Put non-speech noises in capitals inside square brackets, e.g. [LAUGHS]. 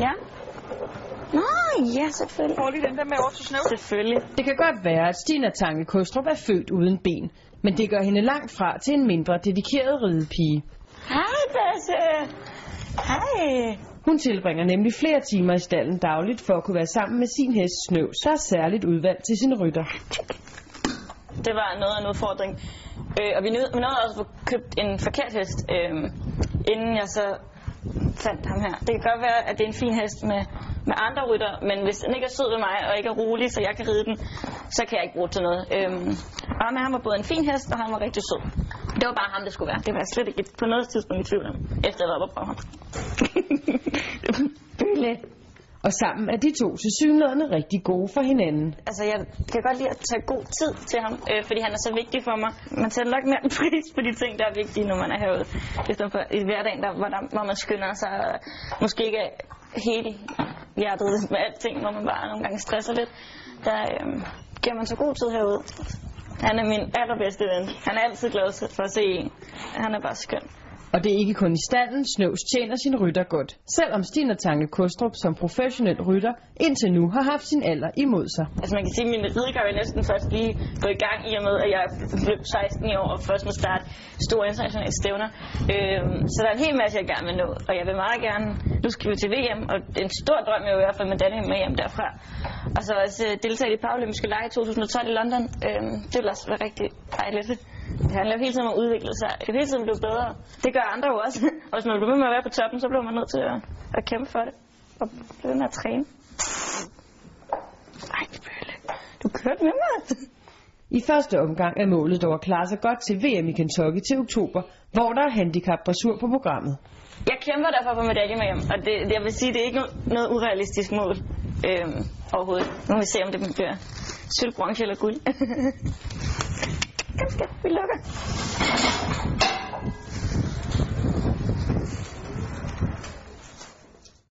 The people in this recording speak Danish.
Ja. Nå, ja, selvfølgelig. Får lige den der med over til snøv. Selvfølgelig. Det kan godt være, at Stina Tange Kostrup er født uden ben, men det gør hende langt fra til en mindre dedikeret ridepige. Hej, Basse. Hej. Hun tilbringer nemlig flere timer i stallen dagligt for at kunne være sammen med sin hest Snøv, der er særligt udvalgt til sin rytter. Det var noget af en udfordring. Øh, og vi nåede også at få købt en forkert hest, øh, inden jeg så fandt ham her. Det kan godt være, at det er en fin hest med, med andre rytter, men hvis den ikke er sød ved mig, og ikke er rolig, så jeg kan ride den, så kan jeg ikke bruge til noget. Øh, og ham, han var både en fin hest, og han var rigtig sød. Det var bare ham, det skulle være. Det var jeg slet ikke på noget tidspunkt i tvivl om, efter jeg var oppe på ham. Bølle. Og sammen er de to til synlædende rigtig gode for hinanden. Altså, jeg kan godt lide at tage god tid til ham, øh, fordi han er så vigtig for mig. Man sætter nok mere [LAUGHS] pris på de ting, der er vigtige, når man er herude. I stedet for i hverdagen, der, hvor, der, hvor man skynder sig, og måske ikke er helt hjertet med alting, hvor man bare nogle gange stresser lidt. Der øh, giver man så god tid herude. Han er min allerbedste ven. Han er altid glad for at se en. Han er bare skøn. Og det er ikke kun i stallen, Snøvs tjener sin rytter godt. Selvom Stine Tange Kostrup som professionel rytter indtil nu har haft sin alder imod sig. Altså man kan sige, at min ridegave er næsten først lige gå i gang i og med, at jeg blev 16 år og først må starte store internationale stævner. Øh, så der er en hel masse, jeg gerne vil nå, og jeg vil meget gerne, nu skal vi til VM, og det er en stor drøm, jeg i hvert fald med medalje med hjem derfra. Og så også øh, deltage i de paralympiske lege i 2012 i London. Øhm, det vil også være rigtig dejligt. Det handler jo hele tiden om at udvikle sig. Det kan hele tiden blive bedre. Det gør andre jo også. [LAUGHS] Og hvis man bliver med at være på toppen, så bliver man nødt til at, at kæmpe for det. Og blive ved med at træne. Ej, Bølle. Du kørte med mig. [LAUGHS] I første omgang er målet dog at klare sig godt til VM i Kentucky til oktober, hvor der er handicap på programmet. Jeg kæmper derfor for medalje med hjem, og det, jeg vil sige, det er ikke noget, urealistisk mål øhm, overhovedet. Nu må vi se, om det bliver sølv, bronze eller guld. [LAUGHS] Kom, vi lukker.